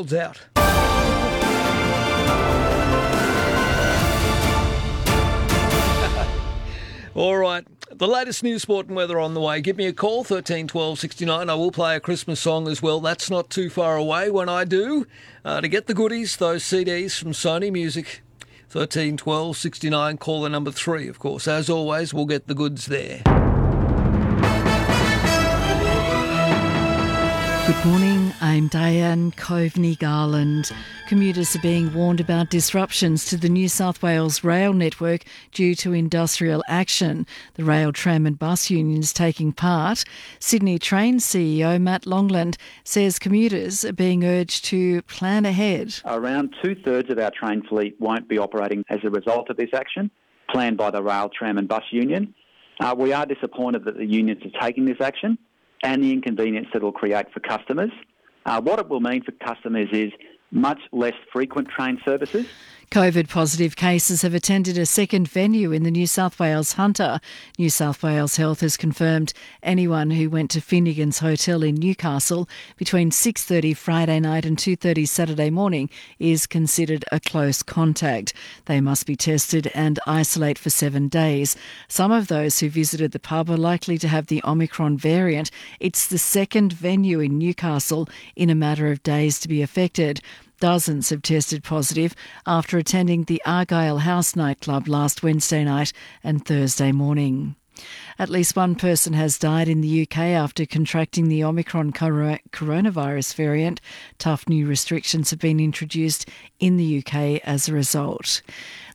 out. All right. The latest news, sport, and weather on the way. Give me a call, 13 12 69. I will play a Christmas song as well. That's not too far away when I do. Uh, to get the goodies, those CDs from Sony Music, 13 12 69. Call the number three, of course. As always, we'll get the goods there. Good morning, I'm Diane Coveney Garland. Commuters are being warned about disruptions to the New South Wales rail network due to industrial action. The rail, tram, and bus unions taking part. Sydney Train CEO Matt Longland says commuters are being urged to plan ahead. Around two thirds of our train fleet won't be operating as a result of this action planned by the rail, tram, and bus union. Uh, we are disappointed that the unions are taking this action and the inconvenience that it will create for customers. Uh, what it will mean for customers is much less frequent train services. COVID positive cases have attended a second venue in the New South Wales Hunter. New South Wales Health has confirmed anyone who went to Finnegan's Hotel in Newcastle between 6:30 Friday night and 2:30 Saturday morning is considered a close contact. They must be tested and isolate for 7 days. Some of those who visited the pub are likely to have the Omicron variant. It's the second venue in Newcastle in a matter of days to be affected. Dozens have tested positive after attending the Argyle House nightclub last Wednesday night and Thursday morning. At least one person has died in the UK after contracting the Omicron coronavirus variant. Tough new restrictions have been introduced in the UK as a result.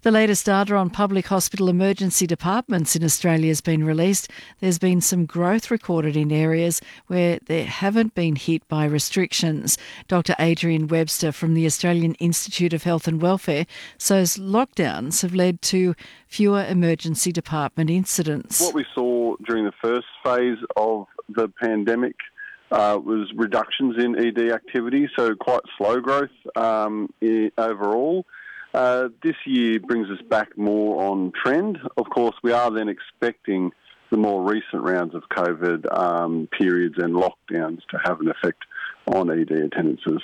The latest data on public hospital emergency departments in Australia has been released. There's been some growth recorded in areas where they haven't been hit by restrictions. Dr. Adrian Webster from the Australian Institute of Health and Welfare says lockdowns have led to fewer emergency department incidents. What we saw during the first phase of the pandemic uh, was reductions in ED activity, so quite slow growth um, overall. Uh, this year brings us back more on trend. Of course, we are then expecting the more recent rounds of COVID um, periods and lockdowns to have an effect on ED attendances.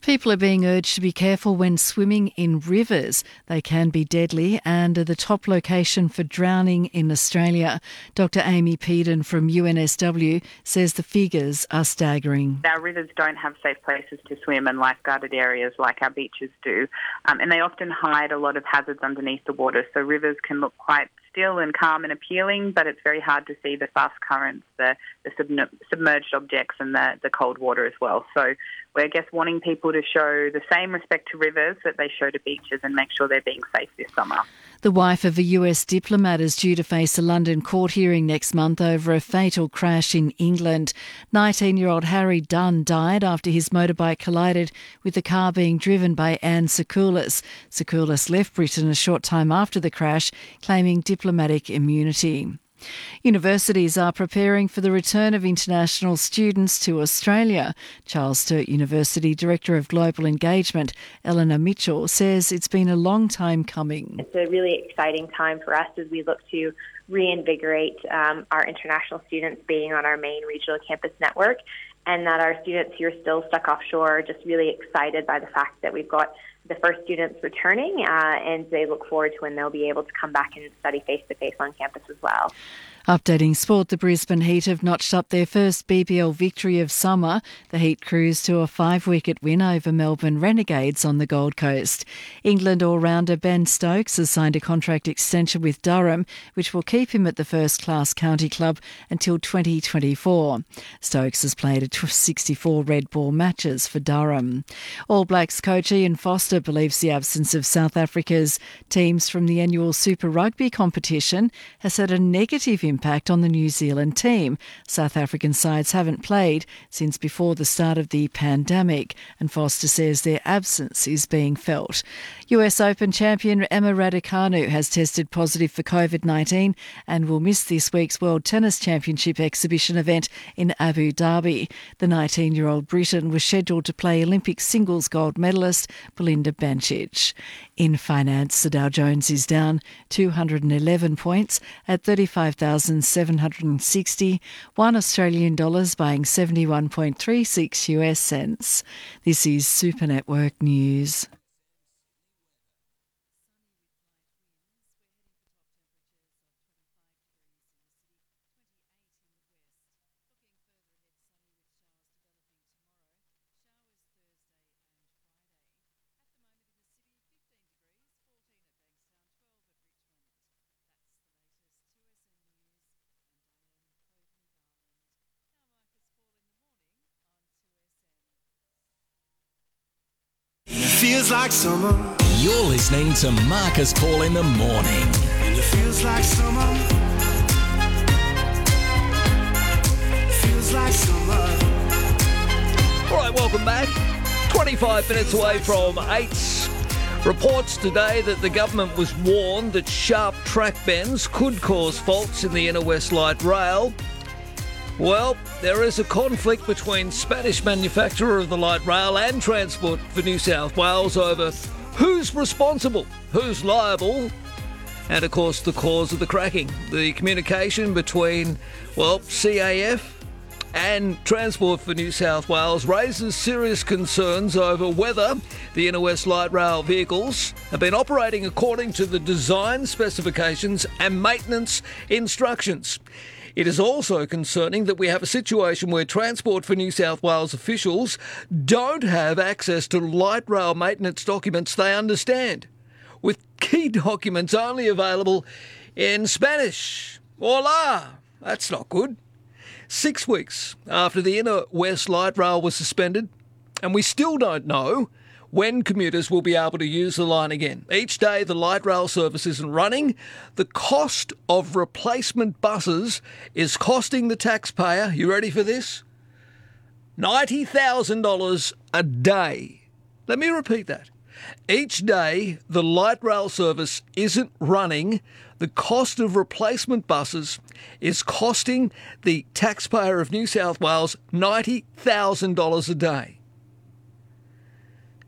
People are being urged to be careful when swimming in rivers. They can be deadly and are the top location for drowning in Australia. Dr. Amy Peden from UNSW says the figures are staggering. Our rivers don't have safe places to swim and lifeguarded areas like our beaches do, um, and they often hide a lot of hazards underneath the water. So rivers can look quite still and calm and appealing, but it's very hard to see the fast currents, the, the submerged objects, and the, the cold water as well. So we're, guess, wanting people to show the same respect to rivers that they show to beaches and make sure they're being safe this summer. The wife of a US diplomat is due to face a London court hearing next month over a fatal crash in England. 19 year old Harry Dunn died after his motorbike collided with the car being driven by Anne Sacoolas. Sacoolas left Britain a short time after the crash, claiming diplomatic immunity. Universities are preparing for the return of international students to Australia. Charles Sturt University Director of Global Engagement, Eleanor Mitchell, says it's been a long time coming. It's a really exciting time for us as we look to reinvigorate um, our international students being on our main regional campus network and that our students who are still stuck offshore are just really excited by the fact that we've got the first students returning, uh, and they look forward to when they'll be able to come back and study face to face on campus as well. Updating sport, the Brisbane Heat have notched up their first BBL victory of summer. The Heat cruised to a five wicket win over Melbourne Renegades on the Gold Coast. England all rounder Ben Stokes has signed a contract extension with Durham, which will keep him at the first class county club until 2024. Stokes has played 64 red ball matches for Durham. All Blacks coach Ian Foster believes the absence of South Africa's teams from the annual Super Rugby competition has had a negative impact impact on the New Zealand team. South African sides haven't played since before the start of the pandemic, and Foster says their absence is being felt. US Open champion Emma Raducanu has tested positive for COVID 19 and will miss this week's World Tennis Championship exhibition event in Abu Dhabi. The 19 year old Briton was scheduled to play Olympic singles gold medalist Belinda Bencic. In finance, the Dow Jones is down 211 points at 35,000. 1,760, one Australian dollars buying 71.36 US cents. This is Super Network News. Feels like summer. You're listening to Marcus Paul in the morning. And it feels like summer. Feels like summer. All right, welcome back. 25 minutes away from 8. Reports today that the government was warned that sharp track bends could cause faults in the Inner West Light Rail. Well, there is a conflict between Spanish manufacturer of the light rail and Transport for New South Wales over who's responsible, who's liable, and of course the cause of the cracking. The communication between, well, CAF and Transport for New South Wales raises serious concerns over whether the Inner West Light Rail vehicles have been operating according to the design specifications and maintenance instructions. It is also concerning that we have a situation where Transport for New South Wales officials don't have access to light rail maintenance documents they understand, with key documents only available in Spanish. Hola! That's not good. Six weeks after the Inner West Light Rail was suspended, and we still don't know when commuters will be able to use the line again. Each day the light rail service isn't running. The cost of replacement buses is costing the taxpayer, you ready for this? $90,000 a day. Let me repeat that. Each day the light rail service isn't running, the cost of replacement buses is costing the taxpayer of New South Wales $90,000 a day.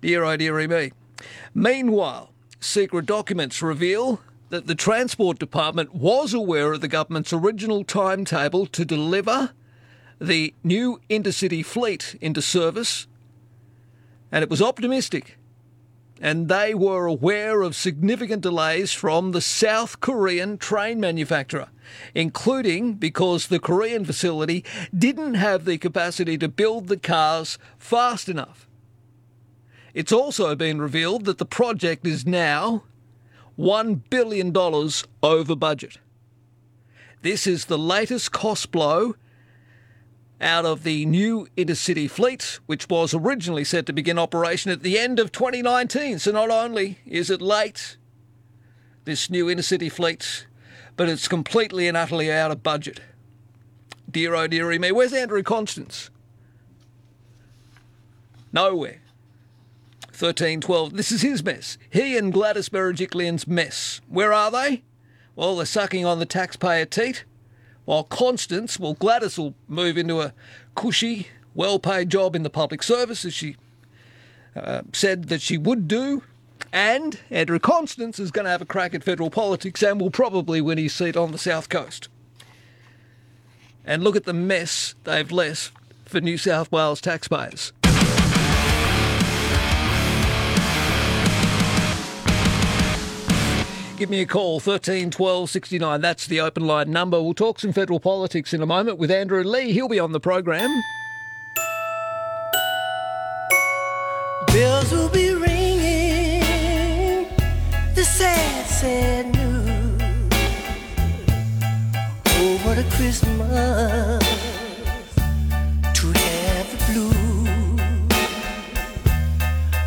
Dear dearie me. Meanwhile, secret documents reveal that the Transport Department was aware of the government's original timetable to deliver the new intercity fleet into service, and it was optimistic. And they were aware of significant delays from the South Korean train manufacturer, including because the Korean facility didn't have the capacity to build the cars fast enough. It's also been revealed that the project is now $1 billion over budget. This is the latest cost blow out of the new intercity fleet, which was originally set to begin operation at the end of 2019. So not only is it late, this new intercity fleet, but it's completely and utterly out of budget. Dear oh dearie me, where's Andrew Constance? Nowhere. 13 12. This is his mess. He and Gladys Berejiklian's mess. Where are they? Well, they're sucking on the taxpayer teat. While Constance, well, Gladys will move into a cushy, well paid job in the public service, as she uh, said that she would do. And Andrew Constance is going to have a crack at federal politics and will probably win his seat on the South Coast. And look at the mess they've left for New South Wales taxpayers. Give me a call, 13 12 69. That's the open line number. We'll talk some federal politics in a moment with Andrew Leigh. He'll be on the program. Bells will be ringing the sad, sad news. Oh, what a Christmas to have the.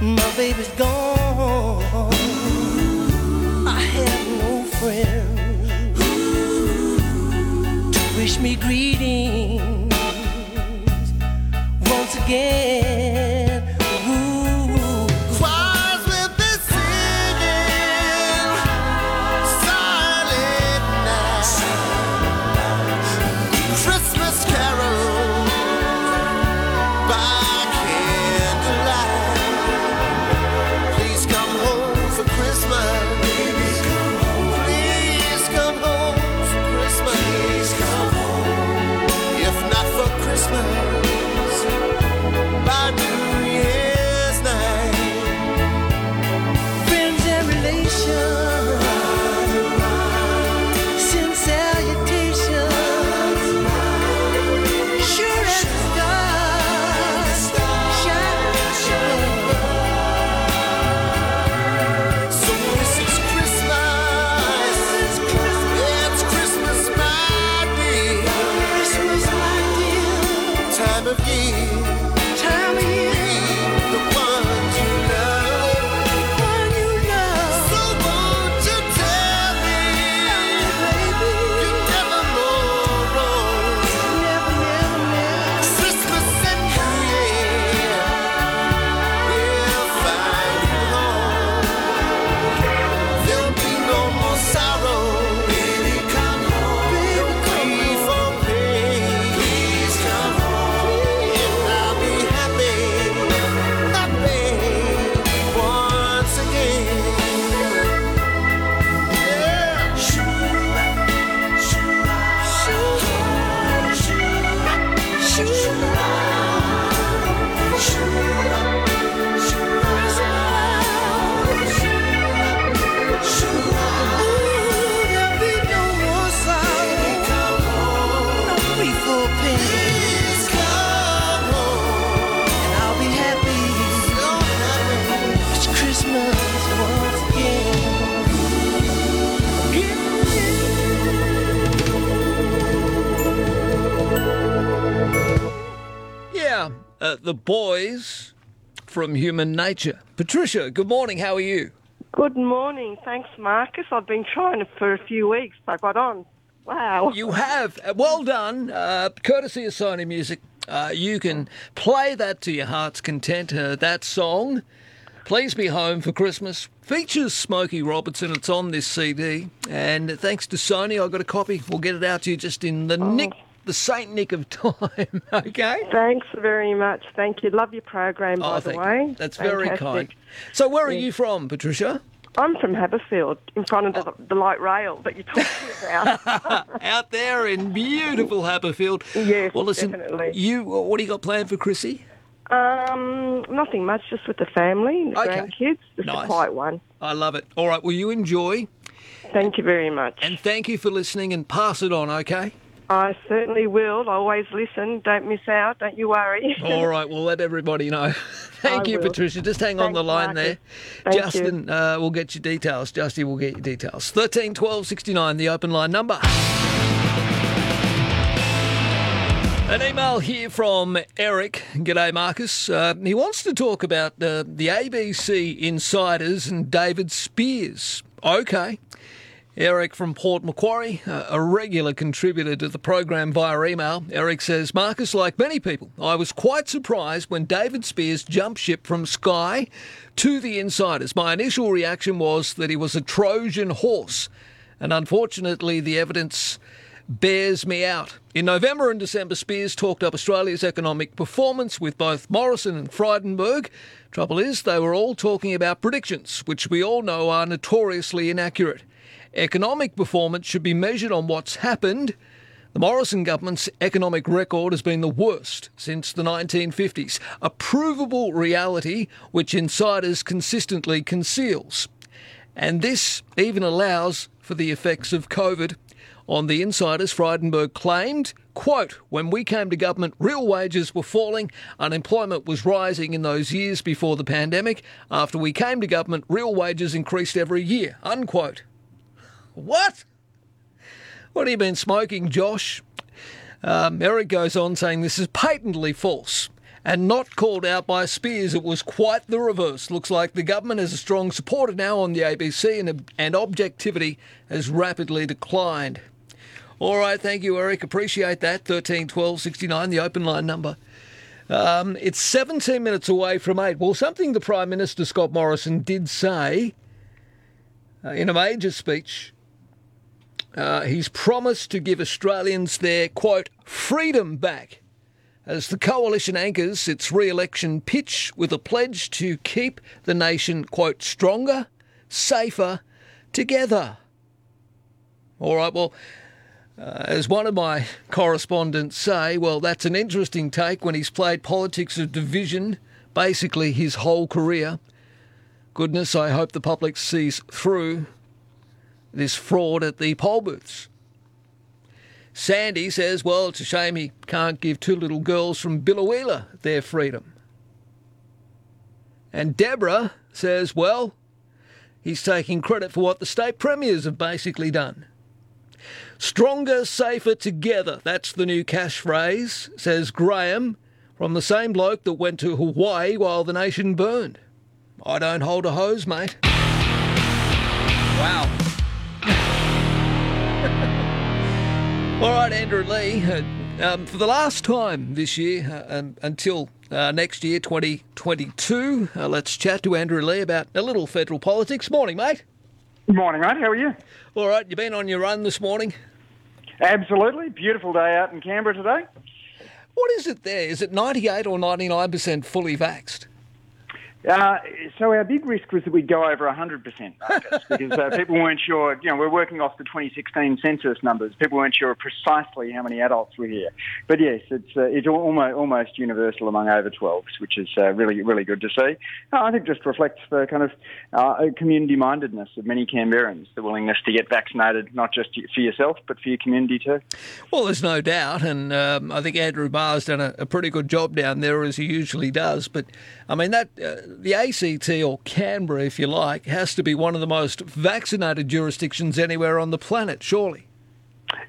My baby's gone. Me greetings once again. The boys from Human Nature. Patricia, good morning. How are you? Good morning. Thanks, Marcus. I've been trying it for a few weeks. I got on. Wow. You have. Uh, Well done. Uh, courtesy of Sony Music. Uh, you can play that to your heart's content. Uh, that song, Please Be Home for Christmas, features Smokey Robinson. It's on this CD. And thanks to Sony, I got a copy. We'll get it out to you just in the nick, the Saint nick of time. okay? Thanks very much. Thank you. Love your program, by Oh, the way. you. That's very kind. So, where are Yeah. you from, Patricia? I'm from Haberfield, in front of the, the light rail that you're talking about. Out there in beautiful Haberfield. Yes, Well, listen, definitely. you. What do you got planned for Chrissy? um, nothing much, just with the family, the Okay. grandkids. Just Nice. a quiet one. I love it. All right. Well, you enjoy, Thank you very much. and thank you for listening, and pass it on. Okay. I certainly will. I always listen. Don't miss out. Don't you worry. All right. We'll let everybody know. Thank I you, will. Patricia. Just hang on the line Marcus. there. Thank you. Justin uh, will get your details. Justy will get your details. Thirteen twelve sixty nine. The open line number. An email here from Eric. G'day, Marcus. Uh, he wants to talk about uh, the ABC insiders and David Speers. Okay. Eric from Port Macquarie, a regular contributor to the program via email. Eric says, Marcus, like many people, I was quite surprised when David Speers jumped ship from Sky to the insiders. My initial reaction was that he was a Trojan horse, and unfortunately, the evidence bears me out. In November and December, Speers talked up Australia's economic performance with both Morrison and Frydenberg. Trouble is, they were all talking about predictions, which we all know are notoriously inaccurate. Economic performance should be measured on what's happened. The Morrison government's economic record has been the worst since the 1950s, a provable reality which insiders consistently conceals. And this even allows for the effects of COVID. On the insiders, Frydenberg claimed, quote, when we came to government, real wages were falling, unemployment was rising in those years before the pandemic. After we came to government, real wages increased every year, unquote. What? What have you been smoking, Josh? Um, Eric goes on saying this is patently false and not called out by Speers. It was quite the reverse. Looks like the government has a strong supporter now on the ABC and, and objectivity has rapidly declined. All right, thank you, Eric. Appreciate that. 13 12 69, the open line number. Um, it's 17 minutes away from 8. Well, something the Prime Minister, Scott Morrison, did say uh, in a major speech uh, he's promised to give Australians their, quote, freedom back as the coalition anchors its re election pitch with a pledge to keep the nation, quote, stronger, safer, together. All right, well, uh, as one of my correspondents say, well, that's an interesting take when he's played politics of division basically his whole career. Goodness, I hope the public sees through this fraud at the poll booths. Sandy says, well, it's a shame he can't give two little girls from Biloela their freedom. And Deborah says, well, he's taking credit for what the state premiers have basically done. Stronger, safer together. That's the new catchphrase, says Graham, from the same bloke that went to Hawaii while the nation burned. I don't hold a hose, mate. Wow. All right, Andrew Leigh. uh, Um, for the last time this year, uh, um, until uh, next year, 2022, uh, let's chat to Andrew Leigh about a little federal politics. Morning, mate. Good morning, mate. How are you? All right, you been on your run this morning? Absolutely. Beautiful day out in Canberra today. What is it there? Is it 98 or 99% fully vaxxed? Uh, so our big risk was that we'd go over 100%, Marcus, because uh, people weren't sure. You know, we're working off the 2016 census numbers. People weren't sure precisely how many adults were here. But yes, it's uh, it's almost almost universal among over 12s, which is uh, really really good to see. Uh, I think just reflects the kind of uh, community mindedness of many Canberrans, the willingness to get vaccinated, not just for yourself but for your community too. Well, there's no doubt, and um, I think Andrew Barr's done a, a pretty good job down there as he usually does. But I mean that the ACT or Canberra, if you like, has to be one of the most vaccinated jurisdictions anywhere on the planet, surely.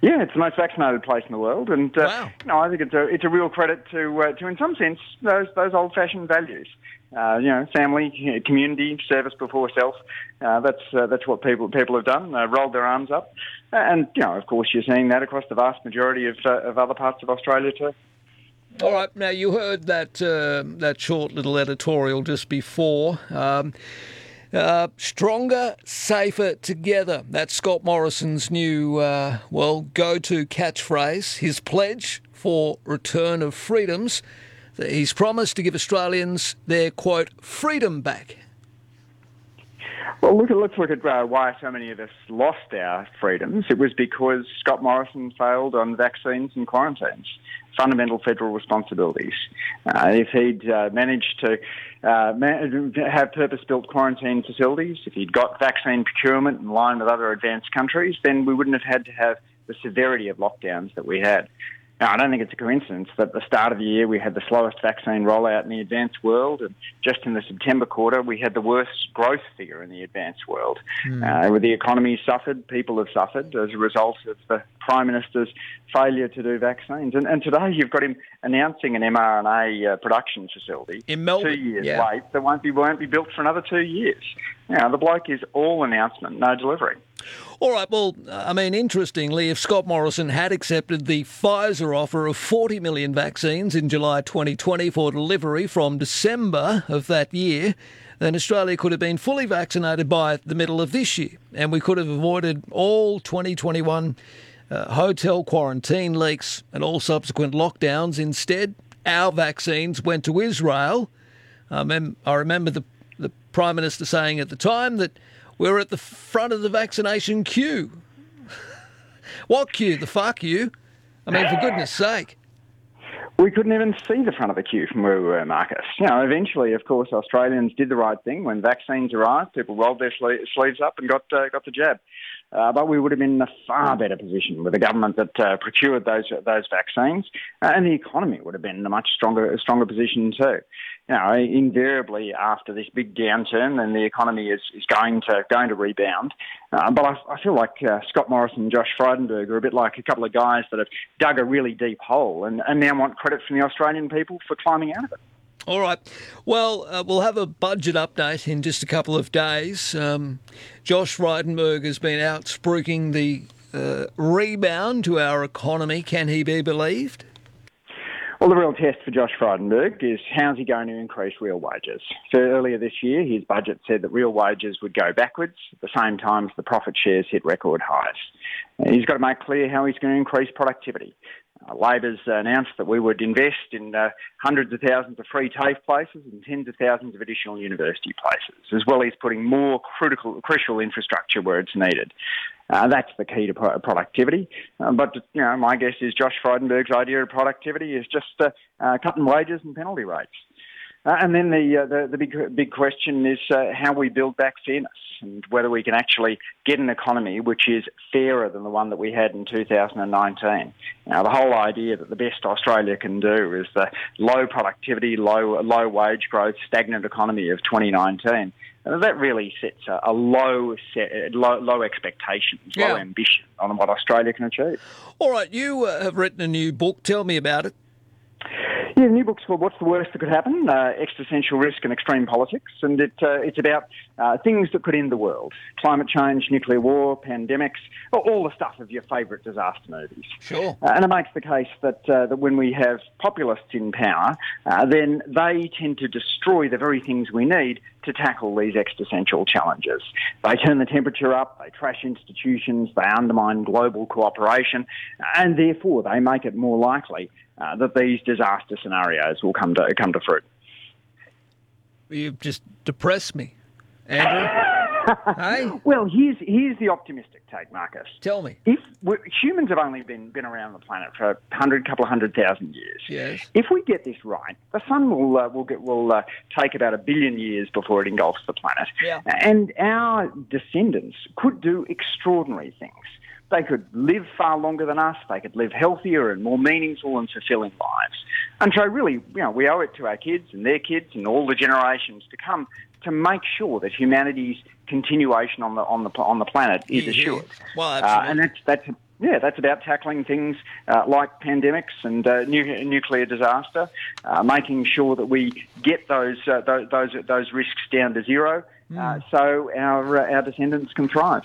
Yeah, it's the most vaccinated place in the world, and uh, wow. you know, I think it's a it's a real credit to uh, to, in some sense, those those old fashioned values. Uh, you know, family, community, service before self. Uh, that's uh, that's what people people have done. Uh, rolled their arms up, and you know, of course, you're seeing that across the vast majority of uh, of other parts of Australia too. All right. Now you heard that uh, that short little editorial just before. Um, uh, stronger, safer together. That's Scott Morrison's new, uh, well, go to catchphrase, his pledge for return of freedoms. He's promised to give Australians their, quote, freedom back. Well, look, let's look at uh, why so many of us lost our freedoms. It was because Scott Morrison failed on vaccines and quarantines fundamental federal responsibilities. Uh, if he'd uh, managed to uh, man- have purpose-built quarantine facilities, if he'd got vaccine procurement in line with other advanced countries, then we wouldn't have had to have the severity of lockdowns that we had. Now, I don't think it's a coincidence that at the start of the year we had the slowest vaccine rollout in the advanced world, and just in the September quarter we had the worst growth figure in the advanced world. Mm. Uh, the economy suffered, people have suffered as a result of the Prime Minister's failure to do vaccines. And, and today you've got him announcing an mRNA uh, production facility in Melbourne, two years yeah. late that won't be won't be built for another two years. Now the bloke is all announcement, no delivery. All right, well, I mean, interestingly, if Scott Morrison had accepted the Pfizer offer of 40 million vaccines in July 2020 for delivery from December of that year, then Australia could have been fully vaccinated by the middle of this year, and we could have avoided all 2021 uh, hotel quarantine leaks and all subsequent lockdowns. Instead, our vaccines went to Israel. Um, I remember the, the Prime Minister saying at the time that were at the front of the vaccination queue. what queue? The fuck you? I mean, for goodness sake. We couldn't even see the front of the queue from where we were, Marcus. You know, eventually, of course, Australians did the right thing. When vaccines arrived, people rolled their sleeves up and got uh, got the jab. Uh, but we would have been in a far better position with a government that uh, procured those those vaccines, uh, and the economy would have been in a much stronger stronger position too. You know, invariably after this big downturn, then the economy is, is going to going to rebound. Uh, but I, I, feel like uh, Scott Morrison and Josh Frydenberg are a bit like a couple of guys that have dug a really deep hole and, and now want credit from the Australian people for climbing out of it. All right. Well, uh, we'll have a budget update in just a couple of days. Um, Josh Frydenberg has been out spruiking the uh, rebound to our economy. Can he be believed? Well, the real test for Josh Frydenberg is how's he going to increase real wages? So earlier this year, his budget said that real wages would go backwards at the same time as the profit shares hit record highs. He's got to make clear how he's going to increase productivity. Uh, Labor's announced that we would invest in uh, hundreds of thousands of free TAFE places and tens of thousands of additional university places, as well as putting more critical, crucial infrastructure where it's needed. Uh, that's the key to pro- productivity. Uh, but you know, my guess is Josh Frydenberg's idea of productivity is just uh, uh, cutting wages and penalty rates. Uh, and then the, uh, the, the big big question is uh, how we build back fairness and whether we can actually get an economy which is fairer than the one that we had in 2019. Now, the whole idea that the best Australia can do is the low productivity, low low wage growth, stagnant economy of 2019. And that really sets a, a low, set, low, low expectations, yeah. low ambition on what Australia can achieve. All right, you uh, have written a new book. Tell me about it. Yeah, the new book's called "What's the Worst That Could Happen: uh, Existential Risk and Extreme Politics," and it, uh, it's about uh, things that could end the world: climate change, nuclear war, pandemics, all the stuff of your favourite disaster movies. Sure. Uh, and it makes the case that uh, that when we have populists in power, uh, then they tend to destroy the very things we need to tackle these existential challenges. They turn the temperature up, they trash institutions, they undermine global cooperation, and therefore they make it more likely uh, that these disaster scenarios will come to come to fruit. You've just depressed me, Andrew. hey? Well, here's here's the optimistic take, Marcus. Tell me. If humans have only been been around the planet for a hundred, couple of hundred thousand years. Yes. If we get this right, the sun will uh, will get will uh, take about a billion years before it engulfs the planet. Yeah. And our descendants could do extraordinary things. They could live far longer than us. They could live healthier and more meaningful and fulfilling lives. And so, really, you know, we owe it to our kids and their kids and all the generations to come to make sure that humanity's continuation on the on the on the planet is assured. Well, uh, and that's that's yeah, that's about tackling things uh, like pandemics and uh, nu- nuclear disaster, uh, making sure that we get those uh, those, those those risks down to zero, uh, so our uh, our descendants can thrive.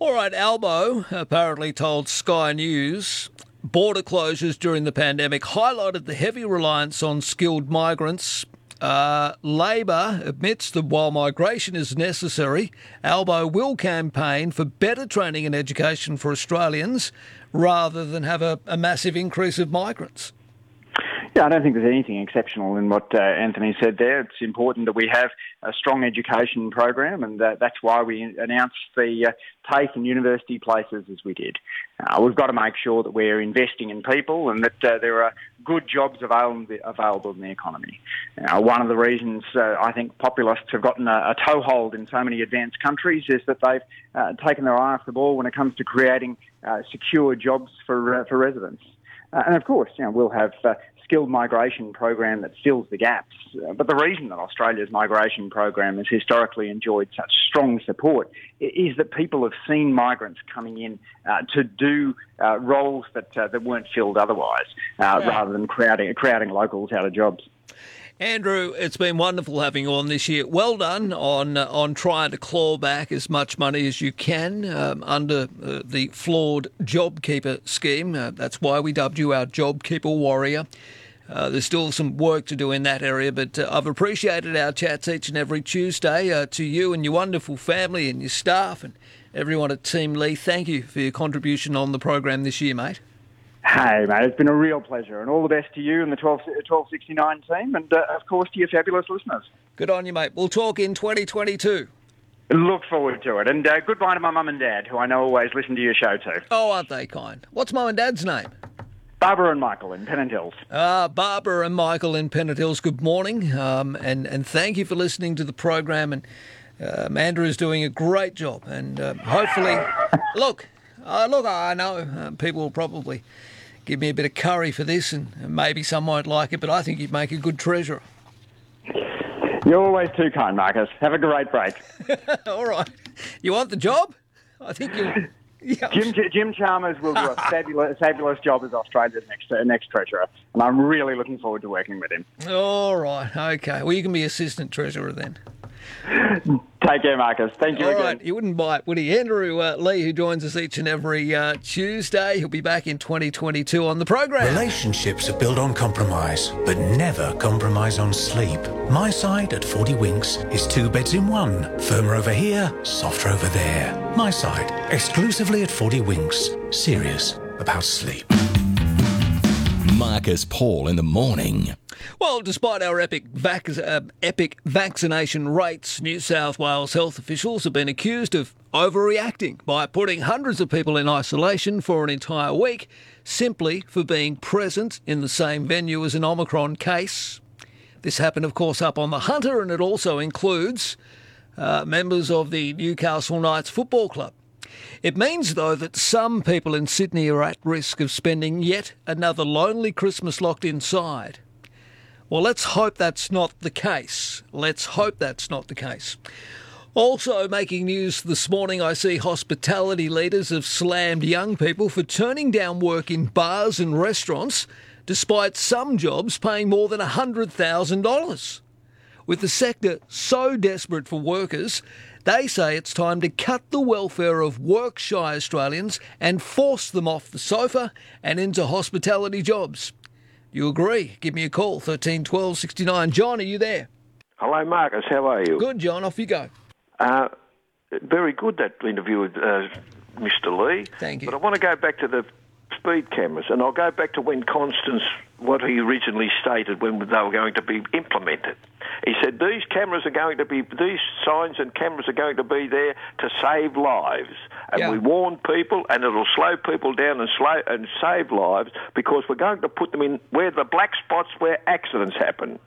All right, Albo apparently told Sky News border closures during the pandemic highlighted the heavy reliance on skilled migrants. Uh, Labor admits that while migration is necessary, Albo will campaign for better training and education for Australians rather than have a, a massive increase of migrants. Yeah, I don't think there's anything exceptional in what uh, Anthony said there. It's important that we have a strong education program, and uh, that's why we announced the uh, TAFE and university places as we did. Uh, we've got to make sure that we're investing in people and that uh, there are good jobs available, available in the economy. Uh, one of the reasons uh, I think populists have gotten a, a, toehold in so many advanced countries is that they've uh, taken their eye off the ball when it comes to creating secure jobs for for residents. And of course, you know, we'll have a skilled migration program that fills the gaps. Uh, but the reason that Australia's migration program has historically enjoyed such strong support is that people have seen migrants coming in uh, to do uh, roles that uh, that weren't filled otherwise, uh, yeah. rather than crowding crowding locals out of jobs. Andrew, it's been wonderful having you on this year. Well done on uh, on trying to claw back as much money as you can um, under uh, the flawed JobKeeper scheme. Uh, that's why we dubbed you our JobKeeper warrior. Uh, there's still some work to do in that area, but uh, I've appreciated our chats each and every Tuesday. Uh, to you and your wonderful family and your staff and everyone at Team Leigh, thank you for your contribution on the program this year, mate. Hey, mate, it's been a real pleasure, and all the best to you and the 12, 1269 team, and uh, of course to your fabulous listeners. Good on you, mate. We'll talk in 2022. Look forward to it, and uh, goodbye to my mum and dad, who I know always listen to your show too. Oh, aren't they kind? What's mum and dad's name? Barbara and Michael in Pennant Hills. Uh, Barbara and Michael in Pennant Hills, good morning. Um, and, and thank you for listening to the program. And um, Andrew is doing a great job. And um, hopefully, look, uh, look, I know uh, people will probably give me a bit of curry for this, and maybe some won't like it, but I think you'd make a good treasurer. You're always too kind, Marcus. Have a great break. All right. You want the job? I think you. Jim, Jim Chalmers will do a fabulous, fabulous job as Australia's next uh, next treasurer, and I'm really looking forward to working with him. All right, okay. Well, you can be assistant treasurer then. Take care, Marcus. Thank you All again. right, you wouldn't bite, would he? Andrew uh, Leigh, who joins us each and every uh, Tuesday, he'll be back in 2022 on the program. Relationships are built on compromise, but never compromise on sleep. My side at 40 Winks is two beds in one, firmer over here, softer over there. My side, exclusively at 40 Winks. Serious about sleep. Marcus Paul in the morning. Well, despite our epic, vac- uh, epic vaccination rates, New South Wales health officials have been accused of overreacting by putting hundreds of people in isolation for an entire week simply for being present in the same venue as an Omicron case. This happened, of course, up on the Hunter, and it also includes uh, members of the Newcastle Knights Football Club. It means, though, that some people in Sydney are at risk of spending yet another lonely Christmas locked inside. Well, let's hope that's not the case. Let's hope that's not the case. Also, making news this morning, I see hospitality leaders have slammed young people for turning down work in bars and restaurants, despite some jobs paying more than $100,000. With the sector so desperate for workers, they say it's time to cut the welfare of work shy Australians and force them off the sofa and into hospitality jobs. You agree? Give me a call, 13 12 69. John, are you there? Hello, Marcus. How are you? Good, John. Off you go. Uh, very good, that interview with uh, Mr. Leigh. Thank you. But I want to go back to the speed cameras, and I'll go back to when Constance, what he originally stated when they were going to be implemented. He said these cameras are going to be, these signs and cameras are going to be there to save lives, and Yeah. we warn people, and it'll slow people down and slow and save lives because we're going to put them in where the black spots where accidents happen.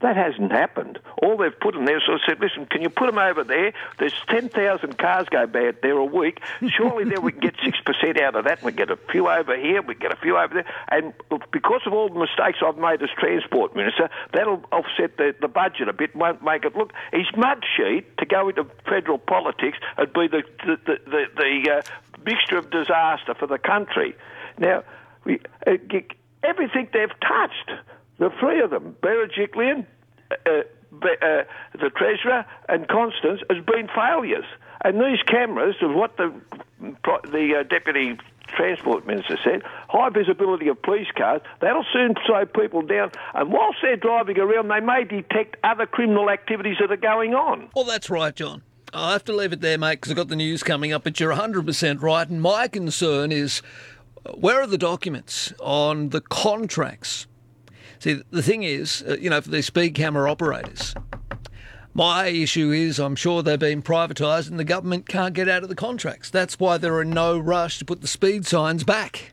That hasn't happened. All they've put in there, so I said, listen, can you put them over there? There's 10,000 cars go bad there a week. Surely there we can get 6% out of that. We get a few over here, we get a few over there. And because of all the mistakes I've made as Transport Minister, that'll offset the, the budget a bit, won't make it look. His mud sheet to go into federal politics would be the, the, the, the, the uh, mixture of disaster for the country. Now, we, uh, everything they've touched, the three of them, Berejiklian, uh, uh, the Treasurer, and Constance, has been failures. And these cameras, of what the the uh, Deputy Transport Minister said, high visibility of police cars, that'll soon slow people down. And whilst they're driving around, they may detect other criminal activities that are going on. Well, that's right, John. I'll have to leave it there, mate, because I've got the news coming up, but you're 100% right. And my concern is where are the documents on the contracts? See, the thing is, uh, you know, for the speed camera operators, my issue is I'm sure they've been privatised and the government can't get out of the contracts. That's why they're in no rush to put the speed signs back.